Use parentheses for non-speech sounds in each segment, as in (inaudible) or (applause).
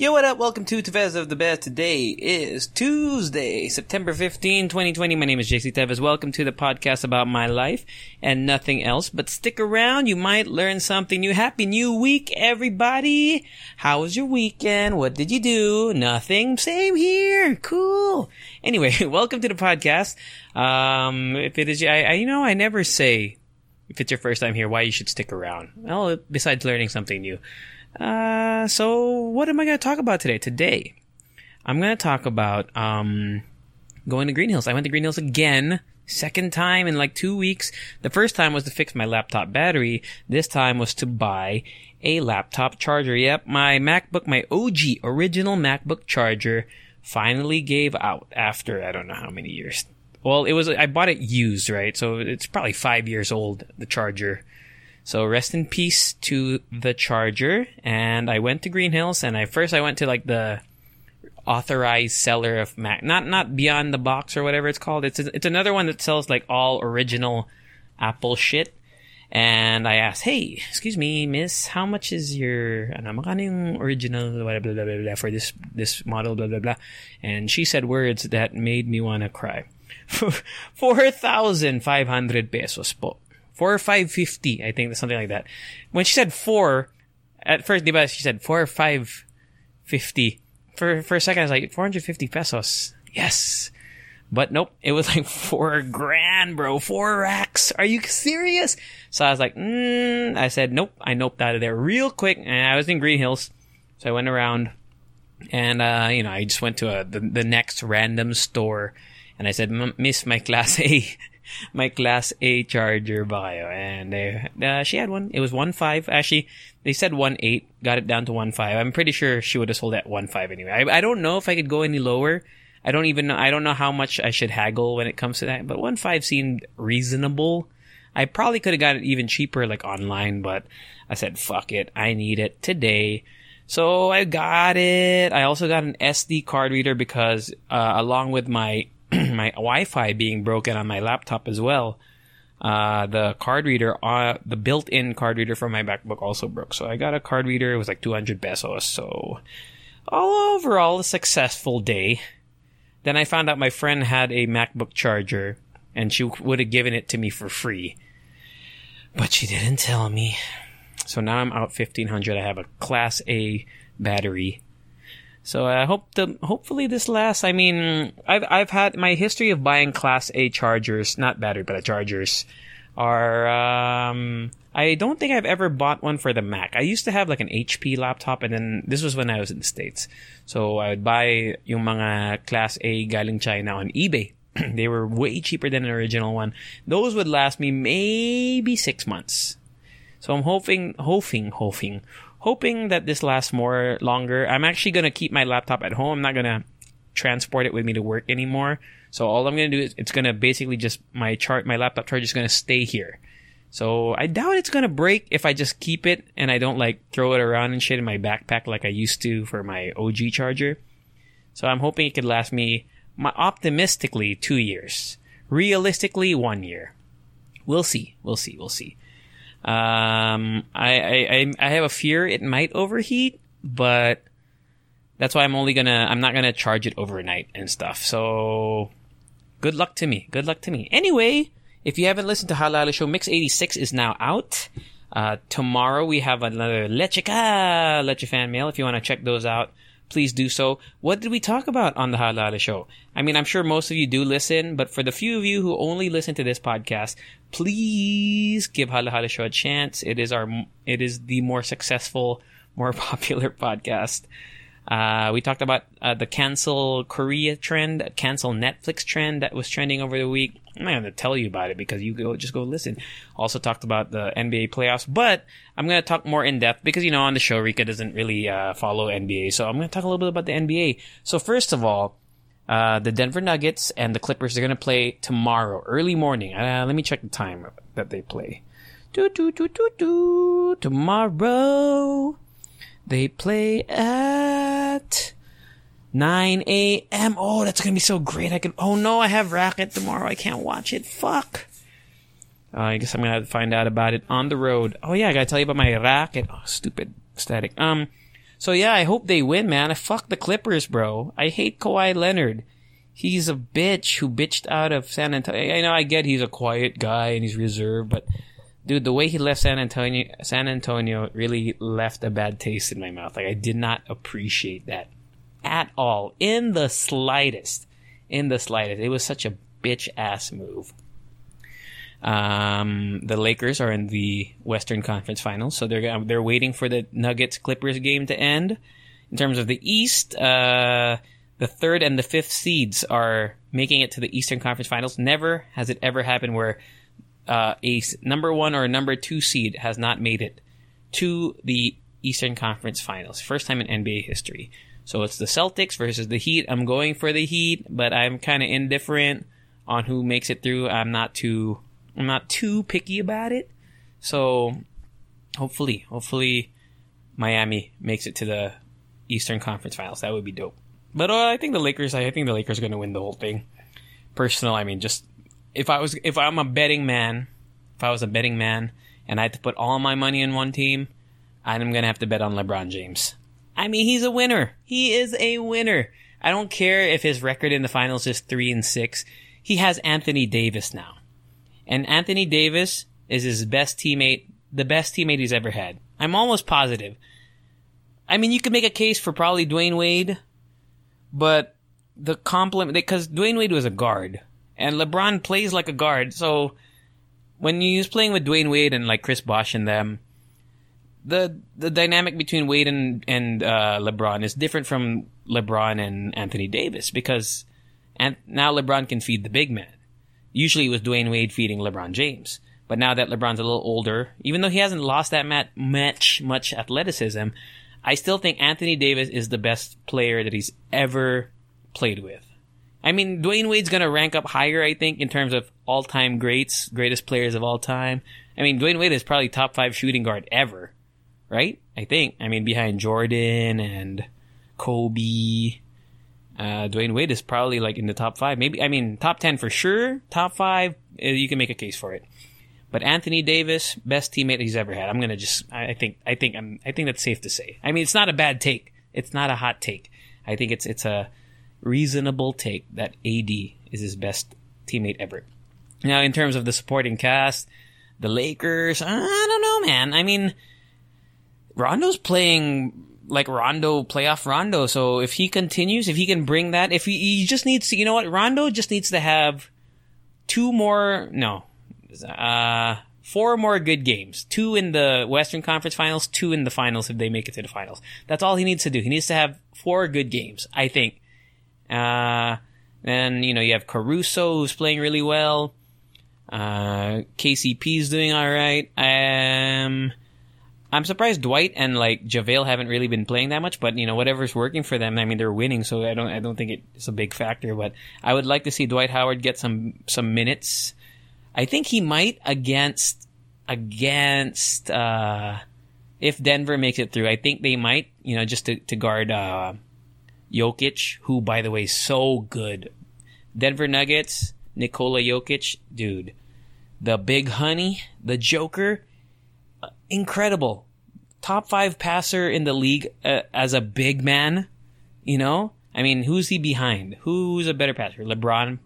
Yo, what up? Welcome to Tevez of the Best. Today is Tuesday, September 15, 2020. My name is JC Tevez. Welcome to the podcast about my life and nothing else. But stick around. You might learn something new. Happy new week, everybody. How was your weekend? What did you do? Nothing. Same here. Cool. Anyway, (laughs) welcome to the podcast. Um, if it is, I, I, you know, I never say if it's your first time here, why you should stick around. Well, besides learning something new. Uh, so what am I going to talk about today? Today, I'm going to talk about um, going to Green Hills. I went to Green Hills again, second time in like two weeks. The first time was to fix my laptop battery. This time was to buy a laptop charger. Yep, my MacBook, my OG original MacBook charger, finally gave out after I don't know how many years. Well, it was I bought it used, right? So it's probably five years old. The charger. So rest in peace to the charger. And I went to Green Hills and I first I went to like the authorized seller of Mac, not, not beyond the box or whatever it's called. It's, it's another one that sells like all original Apple shit. And I asked, hey, excuse me, miss, how much is your, ano, original, blah, blah, blah, blah, blah, for this, this model, blah, blah, blah. And she said words that made me want to cry. (laughs) 4,500 pesos po. Four or five fifty, I think something like that. When she said four, at first, diba, she said four or five fifty. For for a second, I was like four hundred fifty pesos. Yes, but nope, it was (laughs) like four grand, bro. Four racks. Are you serious? So I was like, mm, I said nope. I noped out of there real quick, and I was in Green Hills, so I went around, and uh, you know, I just went to a, the the next random store, and I said, Miss, my class (laughs) A (laughs) my class A charger ba kayo? And they, uh, she had one. It was one five. Actually, they said one eight. Got it down to one five. I'm pretty sure she would have sold at one five anyway. I, I don't know if I could go any lower. I don't even know. I don't know how much I should haggle when it comes to that. But one five seemed reasonable. I probably could have got it even cheaper, like online. But I said, fuck it. I need it today. So I got it. I also got an SD card reader because, uh, along with my (clears throat) my Wi-Fi being broken on my laptop as well. Uh, the card reader, uh, the built-in card reader for my MacBook also broke. So I got a card reader. It was like 200 pesos. So all overall, a successful day. Then I found out my friend had a MacBook charger and she would have given it to me for free. But she didn't tell me. So now I'm out 1500. I have a class A battery so I hope the hopefully this lasts. I mean, I've I've had my history of buying Class A chargers, not battery, but a chargers, are um. I don't think I've ever bought one for the Mac. I used to have like an HP laptop, and then this was when I was in the States. So I would buy yung mga Class A galing China on eBay. (clears throat) they were way cheaper than an original one. Those would last me maybe six months. So I'm hoping, hoping, hoping, hoping that this lasts more longer. I'm actually gonna keep my laptop at home. I'm not gonna transport it with me to work anymore. So all I'm gonna do is it's gonna basically just my chart, my laptop charger is gonna stay here. So I doubt it's gonna break if I just keep it and I don't like throw it around and shit in my backpack like I used to for my OG charger. So I'm hoping it could last me, my, optimistically, two years. Realistically, one year. We'll see. We'll see. We'll see. Um, I, I, I have a fear it might overheat, but that's why I'm only gonna, I'm not gonna charge it overnight and stuff. So, good luck to me. Good luck to me. Anyway, if you haven't listened to Hala Hala Show, Mix 86 is now out. Uh, tomorrow we have another Lechica Leche fan mail. If you want to check those out, please do so. What did we talk about on the Hala Hala Show? I mean, I'm sure most of you do listen, but for the few of you who only listen to this podcast, please give Hala Hala Show a chance. It is our, it is the more successful, more (laughs) popular podcast. Uh, we talked about uh, the cancel Korea trend, cancel Netflix trend that was trending over the week. I'm not going to tell you about it because you go just go listen. Also talked about the NBA playoffs, but I'm going to talk more in depth because you know on the show Rika doesn't really uh, follow NBA, so I'm going to talk a little bit about the NBA. So first of all, uh, the Denver Nuggets and the Clippers are going to play tomorrow, early morning. Uh, let me check the time that they play. Do do do do do tomorrow. They play at 9 a.m. Oh, that's gonna be so great. I can. Oh no, I have racket tomorrow. I can't watch it. Fuck. Uh, I guess I'm have to find out about it on the road. Oh yeah, I gotta tell you about my racket. Oh, stupid static. Um. So yeah, I hope they win, man. I fuck the Clippers, bro. I hate Kawhi Leonard. He's a bitch who bitched out of San Antonio. I know I get he's a quiet guy and he's reserved, but dude, the way he left San Antonio, San Antonio really left a bad taste in my mouth. Like I did not appreciate that at all, in the slightest, in the slightest. It was such a bitch ass move. Um, the Lakers are in the Western Conference Finals, so they're they're waiting for the Nuggets Clippers game to end. In terms of the East, uh, the third and the fifth seeds are making it to the Eastern Conference Finals. Never has it ever happened where uh, a number one or a number two seed has not made it to the Eastern Conference Finals. First time in NBA history. So it's the Celtics versus the Heat. I'm going for the Heat, but I'm kind of indifferent on who makes it through. I'm not too I'm not too picky about it. So hopefully, hopefully Miami makes it to the Eastern Conference Finals. That would be dope. But uh, I think the Lakers. I think the Lakers are going to win the whole thing. Personal, I mean, just if I was if I'm a betting man, if I was a betting man and I had to put all my money in one team, I'm gonna have to bet on LeBron James. I mean, he's a winner. He is a winner. I don't care if his record in the finals is three and six. He has Anthony Davis now, and Anthony Davis is his best teammate, the best teammate he's ever had. I'm almost positive. I mean, you could make a case for probably Dwyane Wade, but the compliment because Dwyane Wade was a guard and LeBron plays like a guard. So when he was playing with Dwyane Wade and like Chris Bosh and them, the the dynamic between Wade and and uh, LeBron is different from LeBron and Anthony Davis because and now LeBron can feed the big man. Usually it was Dwyane Wade feeding LeBron James. But now that LeBron's a little older, even though he hasn't lost that much much athleticism, I still think Anthony Davis is the best player that he's ever played with. I mean, Dwyane Wade's gonna rank up higher, I think, in terms of all-time greats, greatest players of all time. I mean, Dwyane Wade is probably top five shooting guard ever, right? I think. I mean, behind Jordan and Kobe, uh, Dwyane Wade is probably like in the top five. Maybe, I mean, top ten for sure. Top five, uh, you can make a case for it. But Anthony Davis, best teammate he's ever had. I'm gonna just, I think, I think, I'm, I think that's safe to say. I mean, it's not a bad take. It's not a hot take. I think it's, it's a, reasonable take that AD is his best teammate ever. Now, in terms of the supporting cast, the Lakers, I don't know, man. I mean, Rondo's playing like Rondo, playoff Rondo. So if he continues, if he can bring that, if he, he just needs to, you know what? Rondo just needs to have two more, no, uh, four more good games. Two in the Western Conference Finals, two in the finals if they make it to the finals. That's all he needs to do. He needs to have four good games, I think. Uh, then, you know, you have Caruso who's playing really well. Uh, KCP's doing alright. Um, I'm surprised Dwight and like JaVale haven't really been playing that much, but you know, whatever's working for them, I mean, they're winning, so I don't, I don't think it's a big factor, but I would like to see Dwight Howard get some, some minutes. I think he might against, against, uh, if Denver makes it through, I think they might, you know, just to, to guard, uh, Jokic, who by the way is so good. Denver Nuggets, Nikola Jokic, dude. The big honey, the Joker, incredible. Top five passer in the league uh, as a big man. You know, I mean, who's he behind? Who's a better passer? LeBron,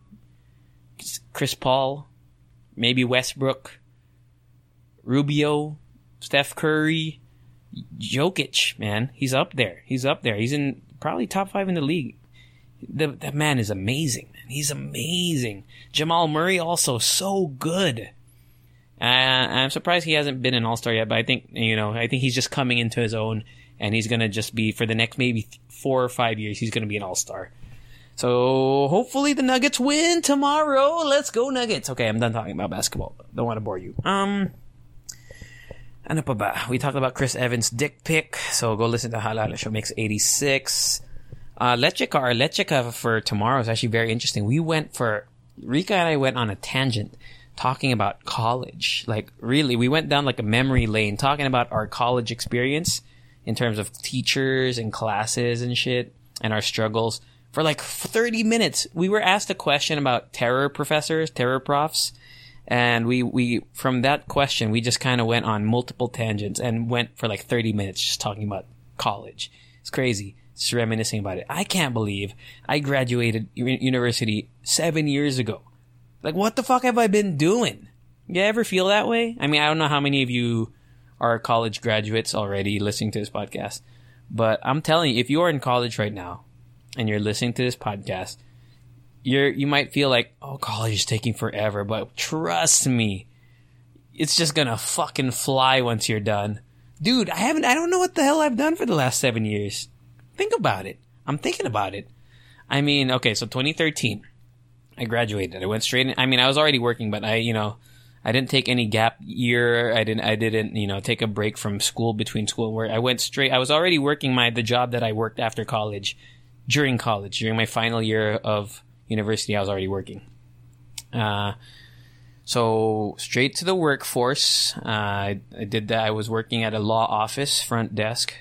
Chris Paul, maybe Westbrook, Rubio, Steph Curry, Jokic. Man, he's up there. He's up there. He's in probably top five in the league. The, that man is amazing, man. He's amazing. Jamal Murray also so good. Uh, I'm surprised he hasn't been an All Star yet, but I think you know, I think he's just coming into his own, and he's gonna just be for the next maybe four or five years. He's gonna be an All Star. So hopefully the Nuggets win tomorrow. Let's go Nuggets. Okay, I'm done talking about basketball. Don't want to bore you. Um, ano? We talked about Chris Evans' dick pic. So go listen to Hala Hala Show Mix 86. Uh, Lechika, our for tomorrow is actually very interesting. We went for, Rika and I went on a tangent talking about college. Like, really, we went down like a memory lane talking about our college experience in terms of teachers and classes and shit and our struggles for like 30 minutes. We were asked a question about terror professors, terror profs. And we, we, from that question, we just kind of went on multiple tangents and went for like 30 minutes just talking about college. It's crazy. Just reminiscing about it. I can't believe I graduated university seven years ago. Like, what the fuck have I been doing? You ever feel that way? I mean, I don't know how many of you are college graduates already listening to this podcast, but I'm telling you, if you are in college right now and you're listening to this podcast, you're, you might feel like, oh, college is taking forever, but trust me, it's just gonna fucking fly once you're done. Dude, I haven't, I don't know what the hell I've done for the last seven years. Think about it. I'm thinking about it. I mean, okay, so 2013, I graduated. I went straight in, I mean, I was already working, but I, you know, I didn't take any gap year. I didn't, I didn't, you know, take a break from school between school and work. I went straight, I was already working my, the job that I worked after college, during college, during my final year of university, I was already working. Uh, so straight to the workforce. Uh, I, I did that. I was working at a law office front desk.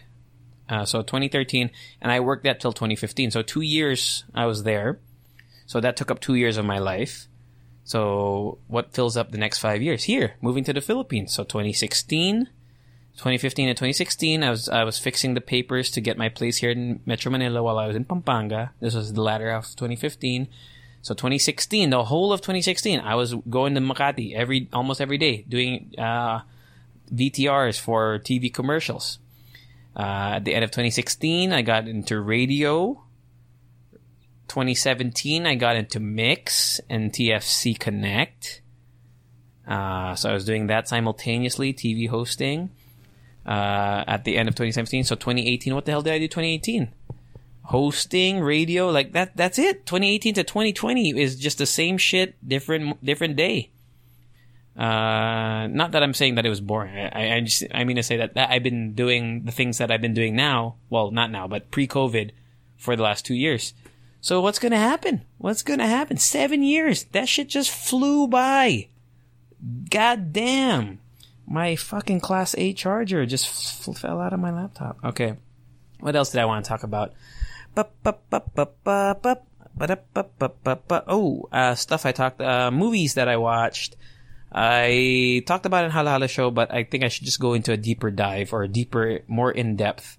Uh, so 2013, and I worked that till 2015. So two years I was there. So that took up two years of my life. So what fills up the next five years? Here, moving to the Philippines. So 2016, 2015 and 2016, I was I was fixing the papers to get my place here in Metro Manila while I was in Pampanga. This was the latter half of 2015. So 2016, the whole of 2016, I was going to Makati every almost every day doing uh, VTRs for TV commercials. Uh, at the end of 2016, I got into radio. 2017, I got into Myx and TFC Connect. Uh, so I was doing that simultaneously, TV hosting. Uh, at the end of 2017, so 2018, what the hell did I do 2018? Hosting, radio, like that, that's it. 2018 to 2020 is just the same shit, different, different day. Uh, not that I'm saying that it was boring. I, I just, I mean to say that, that I've been doing the things that I've been doing now. Well, not now, but pre-COVID for the last two years. So what's gonna happen? What's gonna happen? Seven years. That shit just flew by. God damn. My fucking class A charger just f- fell out of my laptop. Okay. What else did I want to talk about? Oh, uh, stuff I talked, uh, movies that I watched. I talked about in Hala Hala Show, but I think I should just go into a deeper dive or a deeper, more in depth.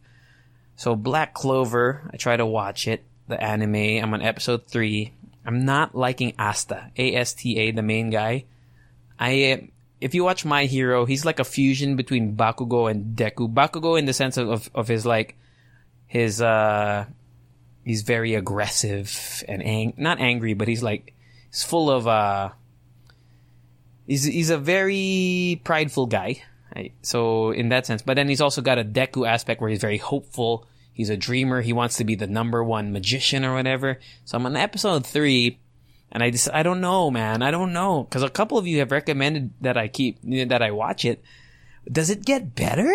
So Black Clover, I try to watch it, the anime. I'm on episode three. I'm not liking Asta, A-S-T-A, the main guy. I, if you watch My Hero, he's like a fusion between Bakugo and Deku. Bakugo in the sense of, of, of his like, his, uh, he's very aggressive and ang- not angry, but he's like, he's full of, uh, he's he's a very prideful guy. Right? So in that sense, but then he's also got a Deku aspect where he's very hopeful. He's a dreamer. He wants to be the number one magician or whatever. So I'm on episode three, and I just I don't know, man. I don't know because a couple of you have recommended that I keep that I watch it. Does it get better?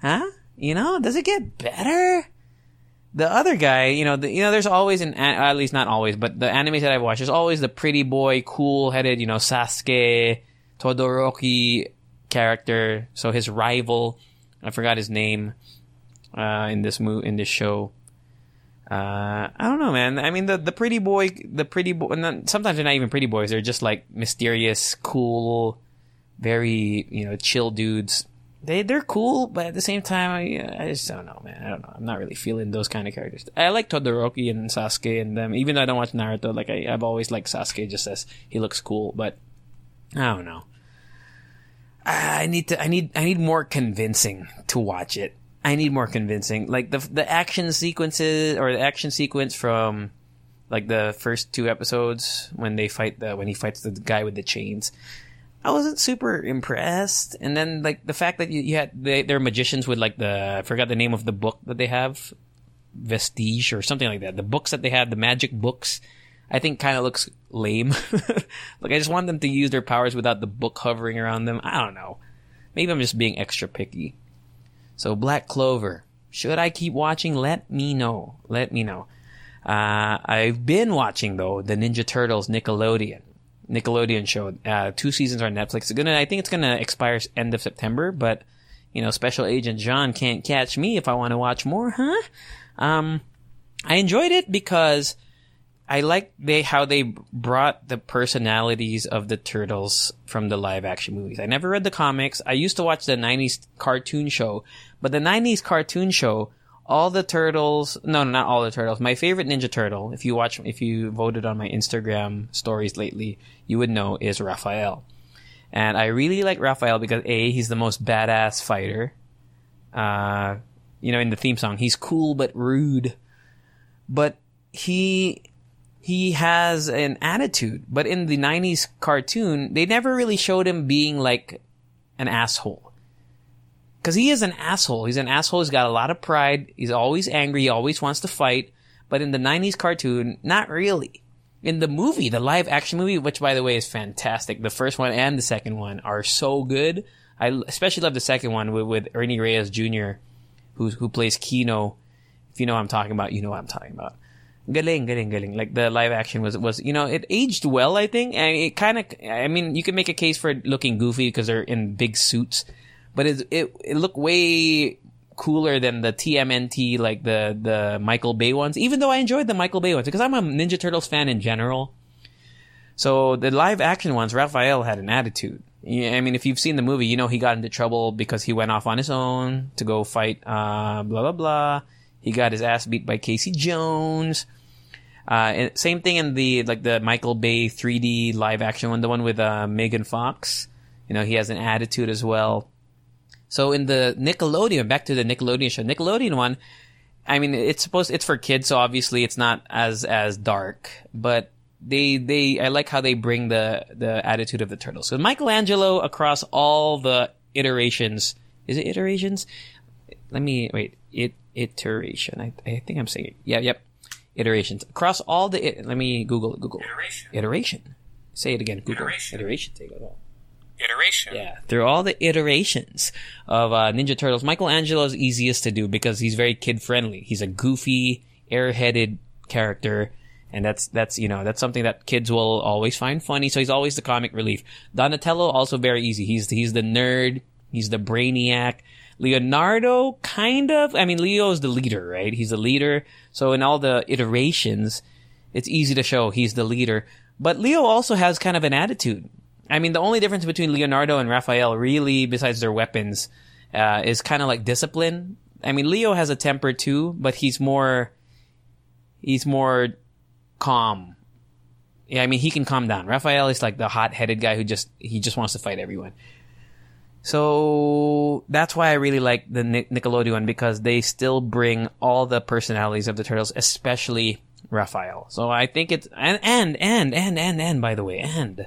Huh? You know, does it get better? the other guy, you know, the, you know, there's always an, at least not always, but the animes that I've watched, there's always the pretty boy, cool headed, you know, Sasuke, Todoroki character. So his rival, I forgot his name, uh, in this mo- in this show. Uh, I don't know, man. I mean, the, the pretty boy, the pretty boy, and sometimes they're not even pretty boys. They're just like mysterious, cool, very, you know, chill dudes they they're cool, but at the same time, I, I just don't know, man. I don't know. I'm not really feeling those kind of characters. I like Todoroki and Sasuke and them. Even though I don't watch Naruto, like I, I've always liked Sasuke just as he looks cool. But I don't know. I need to. I need. I need more convincing to watch it. I need more convincing. Like the the action sequences or the action sequence from like the first two episodes when they fight the when he fights the guy with the chains. I wasn't super impressed. And then like the fact that you, you had they, they're magicians with like the I forgot the name of the book that they have, Vestige or something like that. The books that they have, the magic books, I think kind of looks lame. (laughs) like I just want them to use their powers without the book hovering around them. I don't know. Maybe I'm just being extra picky. So Black Clover. Should I keep watching? Let me know. Let me know. Uh, I've been watching though the Ninja Turtles Nickelodeon. Nickelodeon show. Uh, two seasons on Netflix. It's gonna, I think it's gonna expire end of September, but you know, Special Agent John can't catch me if I want to watch more, huh? Um, I enjoyed it because I like they how they brought the personalities of the turtles from the live action movies. I never read the comics. I used to watch the 90s cartoon show, but the 90s cartoon show all the turtles no not all the turtles my favorite ninja turtle if you watch if you voted on my instagram stories lately you would know is raphael and i really like raphael because a he's the most badass fighter uh you know in the theme song he's cool but rude but he he has an attitude but in the 90s cartoon they never really showed him being like an asshole because he is an asshole. He's an asshole. He's got a lot of pride. He's always angry. He always wants to fight. But in the 90s cartoon, not really. In the movie, the live action movie, which by the way is fantastic, the first one and the second one are so good. I especially love the second one with, with Ernie Reyes Jr., who, who plays Keno. If you know what I'm talking about, you know what I'm talking about. Galing, galing, galing. Like the live action was, was, you know, it aged well, I think. And it kind of, I mean, you can make a case for it looking goofy because they're in big suits but it it it looked way cooler than the TMNT like the the Michael Bay ones. Even though I enjoyed the Michael Bay ones because I'm a Ninja Turtles fan in general. So the live action ones, Raphael had an attitude. I mean, if you've seen the movie, you know he got into trouble because he went off on his own to go fight, uh, blah blah blah. He got his ass beat by Casey Jones. Uh, same thing in the like the Michael Bay 3D live action one, the one with uh, Megan Fox. You know, he has an attitude as well. So in the Nickelodeon, back to the Nickelodeon show, Nickelodeon one, I mean, it's supposed, it's for kids, so obviously it's not as, as dark, but they, they, I like how they bring the, the attitude of the turtles. So Michelangelo across all the iterations, is it iterations? Let me, wait, it, iteration. I, I think I'm saying it. Yeah, yep. Iterations. Across all the, let me Google it, Google. Iteration. Iteration. Say it again, Google. Iteration. Iteration. Take it all. Iteration. Yeah, through all the iterations of uh, Ninja Turtles, Michelangelo is easiest to do because he's very kid friendly. He's a goofy, airheaded character, and that's that's you know that's something that kids will always find funny. So he's always the comic relief. Donatello also very easy. He's he's the nerd. He's the brainiac. Leonardo, kind of. I mean, Leo is the leader, right? He's the leader. So in all the iterations, it's easy to show he's the leader. But Leo also has kind of an attitude. I mean, the only difference between Leonardo and Raphael, really, besides their weapons, uh, is kind of like discipline. I mean, Leo has a temper too, but he's more, he's more calm. Yeah, I mean, he can calm down. Raphael is like the hot-headed guy who just, he just wants to fight everyone. So that's why I really like the Nickelodeon because they still bring all the personalities of the turtles, especially Raphael. So I think it's and and and and and and by the way, and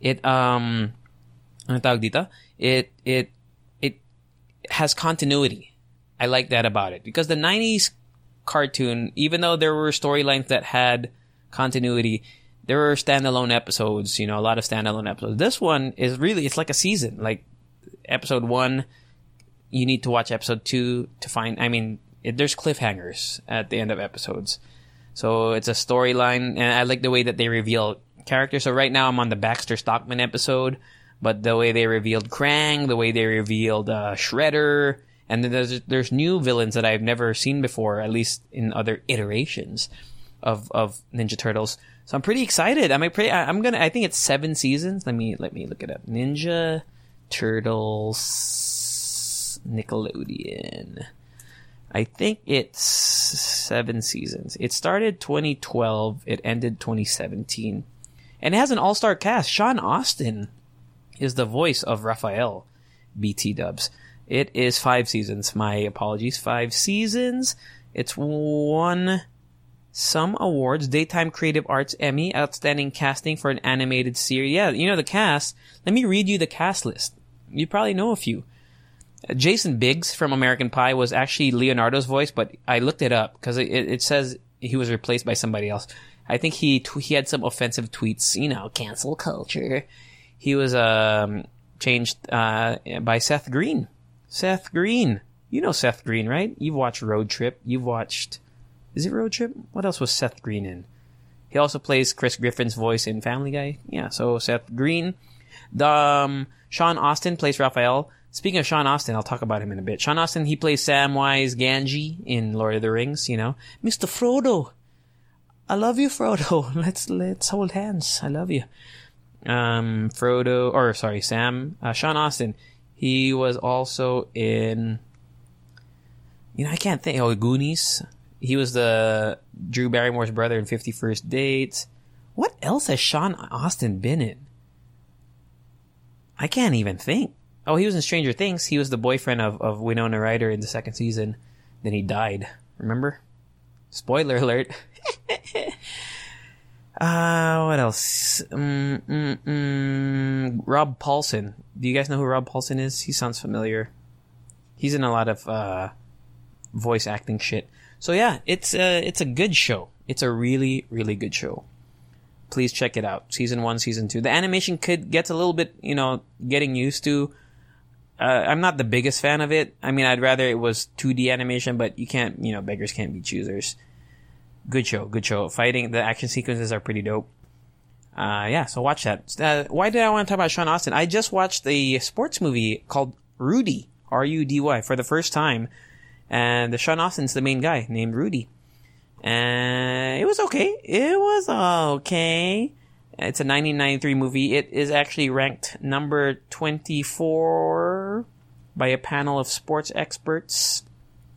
it um? It it it has continuity. I like that about it because the 90s cartoon, even though there were storylines that had continuity, there were standalone episodes, you know, a lot of standalone episodes. This one is really it's like a season. Like episode 1 you need to watch episode 2 to find I mean, it, there's cliffhangers at the end of episodes. So it's a storyline and I like the way that they reveal character. So right now I'm on the Baxter Stockman episode, but the way they revealed Krang, the way they revealed uh, Shredder, and then there's there's new villains that I've never seen before, at least in other iterations of of Ninja Turtles. So I'm pretty excited. I'm pretty. I'm gonna. I think it's seven seasons. Let me let me look it up. Ninja Turtles Nickelodeon. I think it's seven seasons. It started 2012. It ended 2017 and it has an all-star cast. Sean Astin is the voice of Raphael. BT Dubs. It is five seasons. My apologies. Five seasons. It's one some awards. Daytime Creative Arts Emmy, Outstanding Casting for an Animated Series. Yeah, you know the cast. Let me read you the cast list. You probably know a few. Uh, Jason Biggs from American Pie was actually Leonardo's voice, but I looked it up because it, it says he was replaced by somebody else. I think he he had some offensive tweets, you know, cancel culture. He was um, changed uh, by Seth Green. Seth Green, you know Seth Green, right? You've watched Road Trip. You've watched is it Road Trip? What else was Seth Green in? He also plays Chris Griffin's voice in Family Guy. Yeah, so Seth Green. The um, Sean Astin plays Raphael. Speaking of Sean Astin, I'll talk about him in a bit. Sean Astin, he plays Samwise Gamgee in Lord of the Rings. You know, Mr. Frodo. I love you, Frodo. (laughs) Let's let's hold hands. I love you. Um, Frodo, or sorry, Sam. Uh, Sean Astin. He was also in. You know, I can't think. Oh, Goonies. He was the Drew Barrymore's brother in Fifty First Dates. What else has Sean Astin been in? I can't even think. Oh, he was in Stranger Things. He was the boyfriend of, of Winona Ryder in the second season. Then he died. Remember? Spoiler alert. (laughs) uh, what else? Mm, mm, mm, Rob Paulsen. Do you guys know who Rob Paulsen is? He sounds familiar. He's in a lot of uh, voice acting shit. So yeah, it's a, it's a good show. It's a really, really good show. Please check it out. Season one, season two. The animation could gets a little bit, you know, getting used to. Uh, I'm not the biggest fan of it. I mean, I'd rather it was 2D animation, but you can't, you know, beggars can't be choosers. Good show, good show. Fighting, the action sequences are pretty dope. Uh, yeah, so watch that. Uh, why did I want to talk about Sean Astin? I just watched a sports movie called Rudy, R-U-D-Y, for the first time. And the Sean Astin's the main guy named Rudy. And it was okay. It was okay. It's a 1993 movie. It is actually ranked number 24 by a panel of sports experts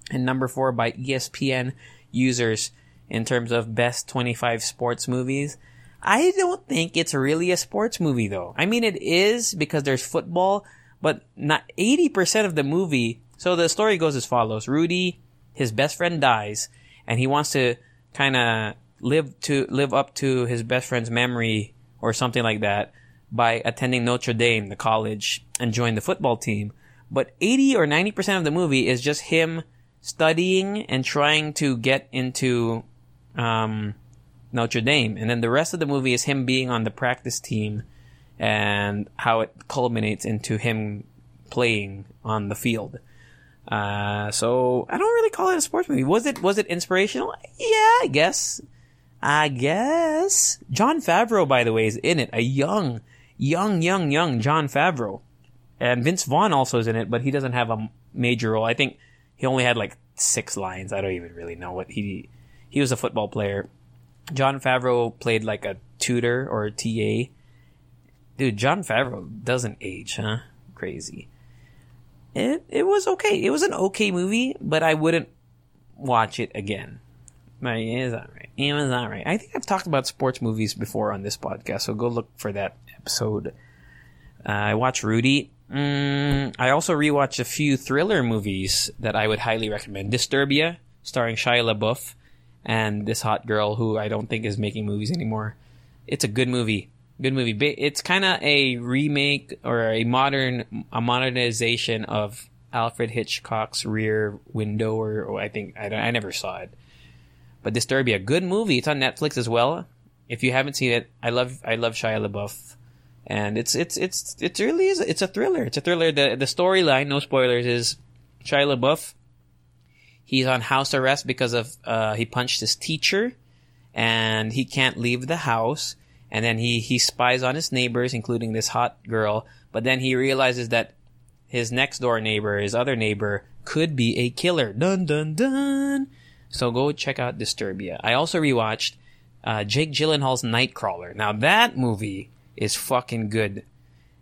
and number 4 by ESPN users in terms of best 25 sports movies. I don't think it's really a sports movie though. I mean, it is because there's football, but not 80% of the movie. So the story goes as follows. Rudy, his best friend dies and he wants to kind of live to live up to his best friend's memory or something like that by attending Notre Dame, the college, and join the football team. But 80 or 90% of the movie is just him studying and trying to get into um, Notre Dame. And then the rest of the movie is him being on the practice team and how it culminates into him playing on the field. Uh, so I don't really call it a sports movie. Was it was it inspirational? Yeah, I guess. I guess. Jon Favreau, by the way, is in it. A young, young, young, young Jon Favreau. And Vince Vaughn also is in it, but he doesn't have a major role. I think he only had like six lines. I don't even really know what he he was a football player. Jon Favreau played like a tutor or a TA. Dude, Jon Favreau doesn't age, huh? Crazy. It it was okay. It was an okay movie, but I wouldn't watch it again. It was alright. It was alright. I think I've talked about sports movies before on this podcast, so go look for that episode. Uh, I watched Rudy. Mm, I also rewatched a few thriller movies that I would highly recommend. Disturbia, starring Shia LaBeouf and this hot girl who I don't think is making movies anymore. It's a good movie. Good movie. It's kind of a remake or a modern, a modernization of Alfred Hitchcock's Rear Window, or, or I think I, I never saw it. But Disturbia, good movie. It's on Netflix as well. If you haven't seen it, I love I love Shia LaBeouf, and it's it's it's it's really is it's a thriller. It's a thriller. The the storyline, no spoilers, is Shia LaBeouf He's on house arrest because of uh, he punched his teacher, and he can't leave the house. And then he he spies on his neighbors, including this hot girl. But then he realizes that his next door neighbor, his other neighbor, could be a killer. Dun dun dun. So go check out Disturbia. I also rewatched uh, Jake Gyllenhaal's Nightcrawler. Now that movie is fucking good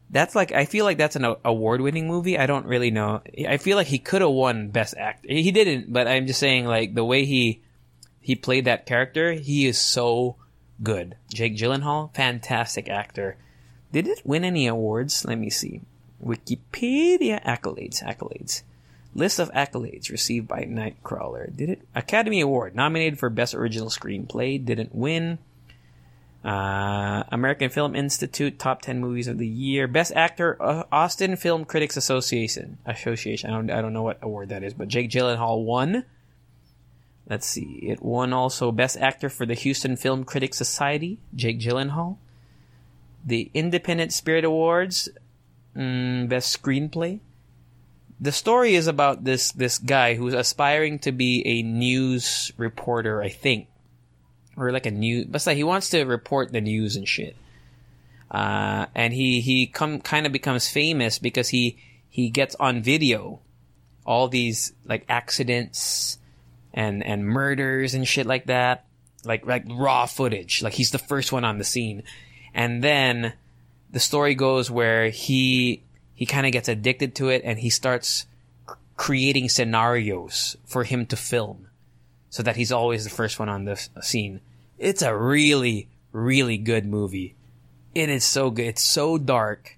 that's like I feel like that's an award winning movie. I don't really know. I feel like he could have won best actor. He didn't, but I'm just saying like the way he he played that character, he is so good. Jake Gyllenhaal, fantastic actor. Did it win any awards? Let me see. Wikipedia accolades, accolades. List of accolades received by Nightcrawler. Did it? Academy Award. Nominated for Best Original Screenplay. Didn't win. Uh, American Film Institute top 10 movies of the year. Best actor, uh, Austin Film Critics Association. Association. I don't, I don't know what award that is, but Jake Gyllenhaal won. Let's see. It won also Best Actor for the Houston Film Critics Society, Jake Gyllenhaal. The Independent Spirit Awards, mm, Best Screenplay. The story is about this this guy who's aspiring to be a news reporter, I think, or like a news. But like he wants to report the news and shit. Uh, and he he come kind of becomes famous because he he gets on video all these like accidents and and murders and shit like that, like like raw footage. Like he's the first one on the scene, and then the story goes where he he kind of gets addicted to it and he starts creating scenarios for him to film, so that he's always the first one on the scene. It's a really really good movie. It is so good. It's so dark,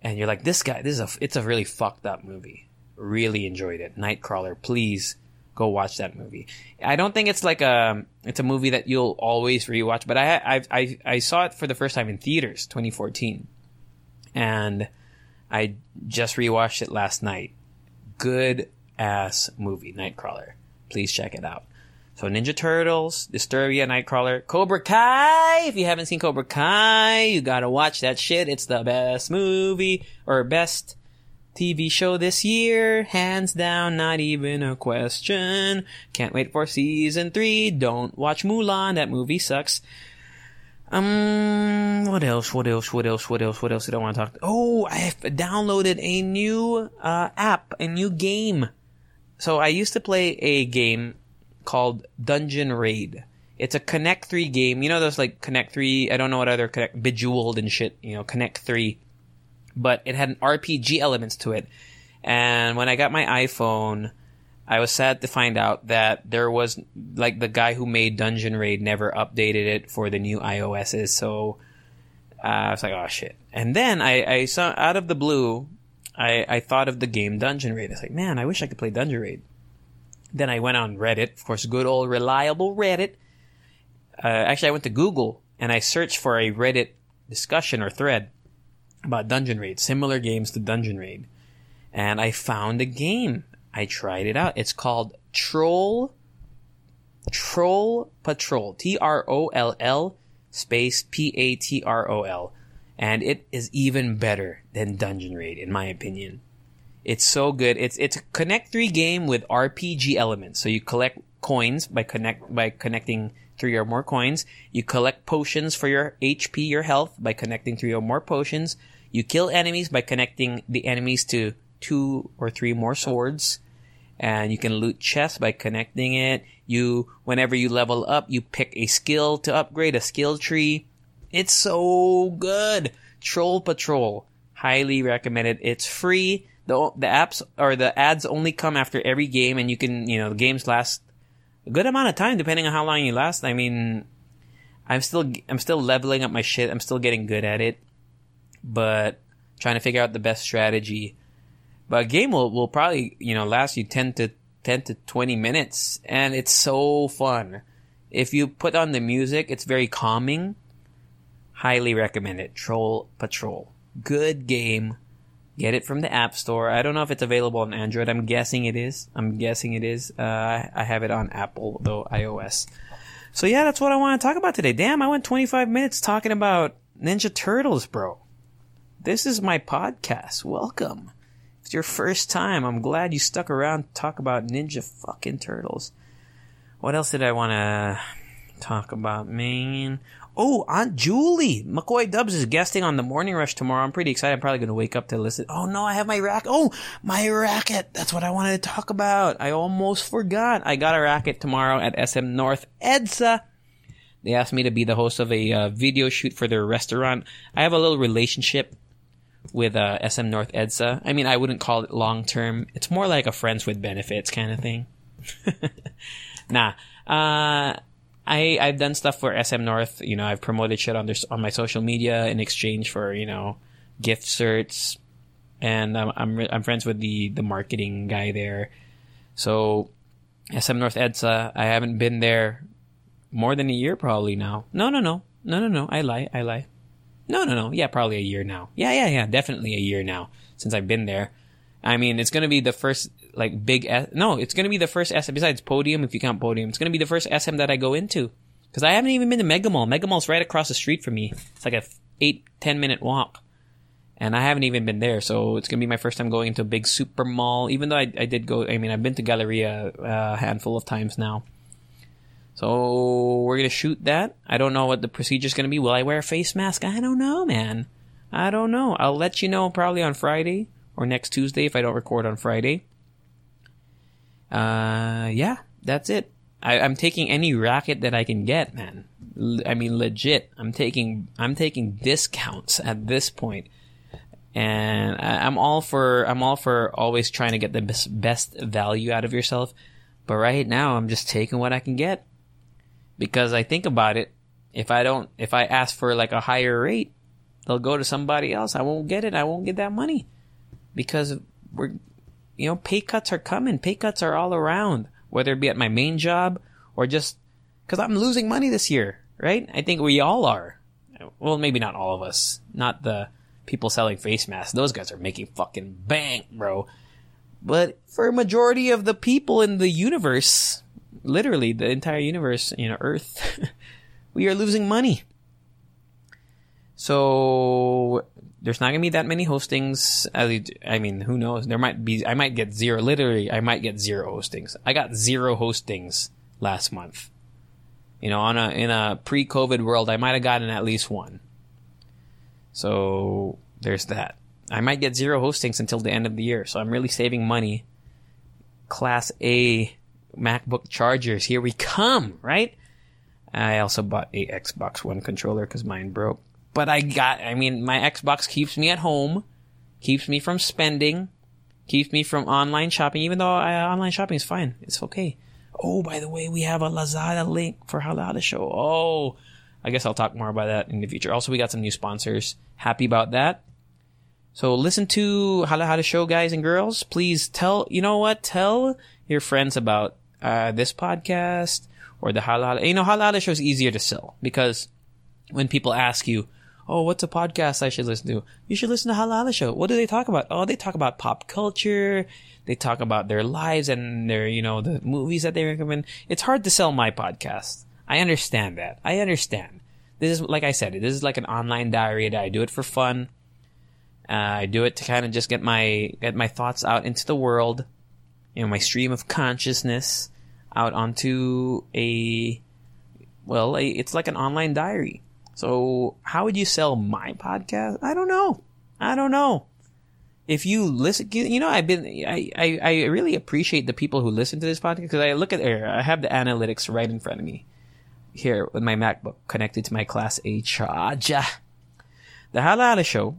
and you're like, this guy. This is a. It's a really fucked up movie. Really enjoyed it. Nightcrawler. Please go watch that movie. I don't think it's like a it's a movie that you'll always rewatch, but I I I, I saw it for the first time in theaters 2014, and I just rewatched it last night. Good ass movie, Nightcrawler. Please check it out. So Ninja Turtles, Disturbia, Nightcrawler, Cobra Kai. If you haven't seen Cobra Kai, you gotta watch that shit. It's the best movie or best TV show this year, hands down, not even a question. Can't wait for season three. Don't watch Mulan. That movie sucks. Um, what else? What else? What else? What else? What else did I want to talk? Oh, I have downloaded a new uh, app, a new game. So I used to play a game called Dungeon Raid. It's a Connect Three game. You know those like Connect Three. I don't know what other Connect Bejeweled and shit. You know Connect Three but it had an RPG elements to it. And when I got my iPhone, I was sad to find out that there was like the guy who made Dungeon Raid never updated it for the new iOSs. So uh, I was like, oh shit. And then I, I saw out of the blue, I, I thought of the game Dungeon Raid. I was like, man, I wish I could play Dungeon Raid. Then I went on Reddit, of course, good old reliable Reddit. Uh, actually, I went to Google and I searched for a Reddit discussion or thread about Dungeon Raid, similar games to Dungeon Raid. And I found a game. I tried it out. It's called Troll Troll Patrol. T R O L L space P A T R O L. And it is even better than Dungeon Raid, in my opinion. It's so good. It's it's a Connect Three game with RPG elements. So you collect coins by connect by connecting three or more coins. You collect potions for your HP, your health, by connecting three or more potions. You kill enemies by connecting the enemies to two or three more swords. And you can loot chests by connecting it. You, whenever you level up, you pick a skill to upgrade, a skill tree. It's so good. Troll Patrol. Highly recommended. It's free. The, the apps or the ads only come after every game and you can, you know, the games last a good amount of time depending on how long you last. I mean, I'm still, I'm still leveling up my shit. I'm still getting good at it, but trying to figure out the best strategy. But a game will, will probably, you know, last you 10 to, 10 to 20 minutes and it's so fun. If you put on the music, it's very calming. Highly recommend it. Troll Patrol. Good game. Get it from the App Store. I don't know if it's available on Android. I'm guessing it is. I'm guessing it is. Uh, I have it on Apple, though, iOS. So yeah, that's what I want to talk about today. Damn, I went 25 minutes talking about Ninja Turtles, bro. This is my podcast. Welcome. If it's your first time, I'm glad you stuck around to talk about Ninja fucking Turtles. What else did I want to talk about, man? Oh, Aunt Julie! McCoy Dubs is guesting on the Morning Rush tomorrow. I'm pretty excited. I'm probably going to wake up to listen. Oh no, I have my racket. Oh, my racket! That's what I wanted to talk about. I almost forgot. I got a racket tomorrow at SM North EDSA. They asked me to be the host of a uh, video shoot for their restaurant. I have a little relationship with uh, SM North EDSA. I mean, I wouldn't call it long term. It's more like a friends with benefits kind of thing. (laughs) nah. Uh, I I've done stuff for SM North. You know, I've promoted shit on their, on my social media in exchange for you know gift certs, and I'm I'm, friends with the the marketing guy there. So SM North EDSA, I haven't been there more than a year probably now. No, no, no, no, no, no. I lie, I lie. No, no, no. Yeah, probably a year now. Yeah, yeah, yeah. Definitely a year now since I've been there. I mean, it's gonna be the first like big. S- no, it's gonna be the first SM besides Podium. If you count Podium, it's gonna be the first SM that I go into because I haven't even been to Mega Mall. Mega Mall's right across the street from me. It's like a eight ten minute walk, and I haven't even been there. So it's gonna be my first time going into a big super mall. Even though I, I did go, I mean, I've been to Galleria uh, a handful of times now. So we're gonna shoot that. I don't know what the procedure's gonna be. Will I wear a face mask? I don't know, man. I don't know. I'll let you know probably on Friday or next Tuesday if I don't record on Friday. Uh, yeah, that's it. I, I'm taking any racket that I can get, man. L- I mean, legit. I'm taking I'm taking discounts at this point. and I, I'm all for I'm all for always trying to get the best, best value out of yourself. But right now, I'm just taking what I can get because I think about it. If I don't, if I ask for like a higher rate, they'll go to somebody else. I won't get it. I won't get that money because we're, you know, pay cuts are coming. Pay cuts are all around, whether it be at my main job or just because I'm losing money this year, right? I think we all are. Well, maybe not all of us. Not the people selling face masks. Those guys are making fucking bank, bro. But for a majority of the people in the universe, literally the entire universe, you know, Earth, (laughs) we are losing money. So there's not gonna be that many hostings. I mean, who knows? There might be. I might get zero. Literally, I might get zero hostings. I got zero hostings last month. You know, on a in a pre-COVID world, I might have gotten at least one. So there's that. I might get zero hostings until the end of the year. So I'm really saving money. Class A MacBook chargers. Here we come, right? I also bought a Xbox One controller because mine broke. But I got, I mean, my Xbox keeps me at home, keeps me from spending, keeps me from online shopping, even though I, online shopping is fine. It's okay. Oh, by the way, we have a Lazada link for Hala Hala Show. Oh, I guess I'll talk more about that in the future. Also, we got some new sponsors. Happy about that. So listen to Hala Hala Show, guys and girls. Please tell, you know what? Tell your friends about uh, this podcast or the Hala Hala. You know, Hala Hala Show is easier to sell because when people ask you, oh, what's a podcast I should listen to? You should listen to Hala Hala Show. What do they talk about? Oh, they talk about pop culture. They talk about their lives and their, you know, the movies that they recommend. It's hard to sell my podcast. I understand that. I understand. This is, like I said, this is like an online diary that I do it for fun. Uh, I do it to kind of just get my get my thoughts out into the world, you know, my stream of consciousness out onto a well, a, it's like an online diary. So how would you sell my podcast? I don't know. I don't know. If you listen, you know, I've been, I, I, I really appreciate the people who listen to this podcast because I look at I have the analytics right in front of me here with my MacBook connected to my Class A charger. The Hala Hala Show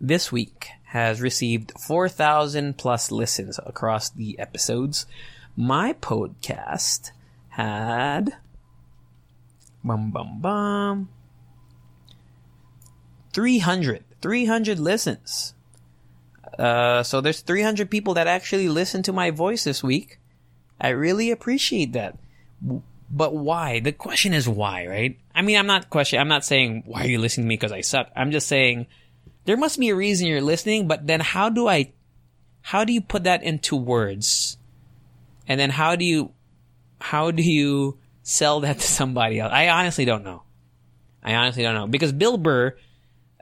this week has received 4,000 plus listens across the episodes. My podcast had bum bum bum 300 300 listens. Uh, so there's 300 people that actually listen to my voice this week. I really appreciate that. But why? The question is why, right? I mean, I'm not question. I'm not saying why are you listening to me because I suck. I'm just saying there must be a reason you're listening. But then how do I? How do you put that into words? And then how do you? How do you sell that to somebody else? I honestly don't know. I honestly don't know because Bill Burr,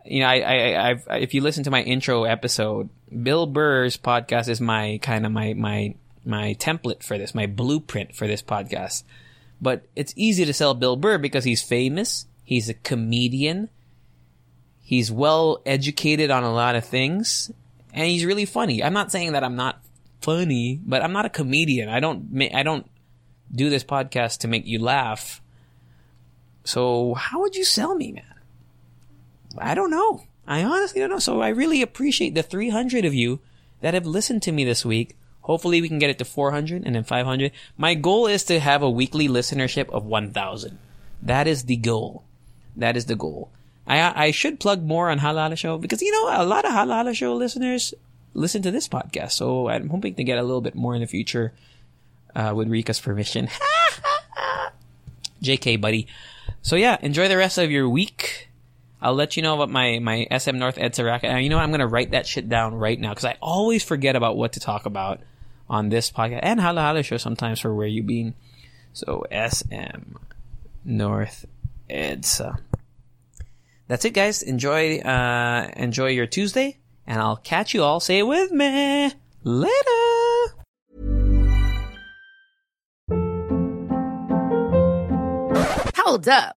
you know, I, I, I've, if you listen to my intro episode, Bill Burr's podcast is my kind of my, my, my template for this, my blueprint for this podcast. But it's easy to sell Bill Burr because he's famous. He's a comedian. He's well educated on a lot of things and he's really funny. I'm not saying that I'm not funny, but I'm not a comedian. I don't, I don't do this podcast to make you laugh. So how would you sell me, man? I don't know. I honestly don't know. So I really appreciate the 300 of you that have listened to me this week. Hopefully we can get it to 400 and then 500. My goal is to have a weekly listenership of 1000. That is the goal. That is the goal. I I should plug more on Hala Hala Show because you know a lot of Hala Hala Show listeners listen to this podcast, so I'm hoping to get a little bit more in the future uh, with Rika's permission. (laughs) JK, buddy. So yeah, enjoy the rest of your week. I'll let you know about my, my SM North EDSA racket. And you know what? I'm going to write that shit down right now because I always forget about what to talk about on this podcast and Hala Hala Show sometimes for Where you've Been. So SM North EDSA. That's it, guys. Enjoy, uh, enjoy your Tuesday and I'll catch you all. Say it with me. Later. Hold up.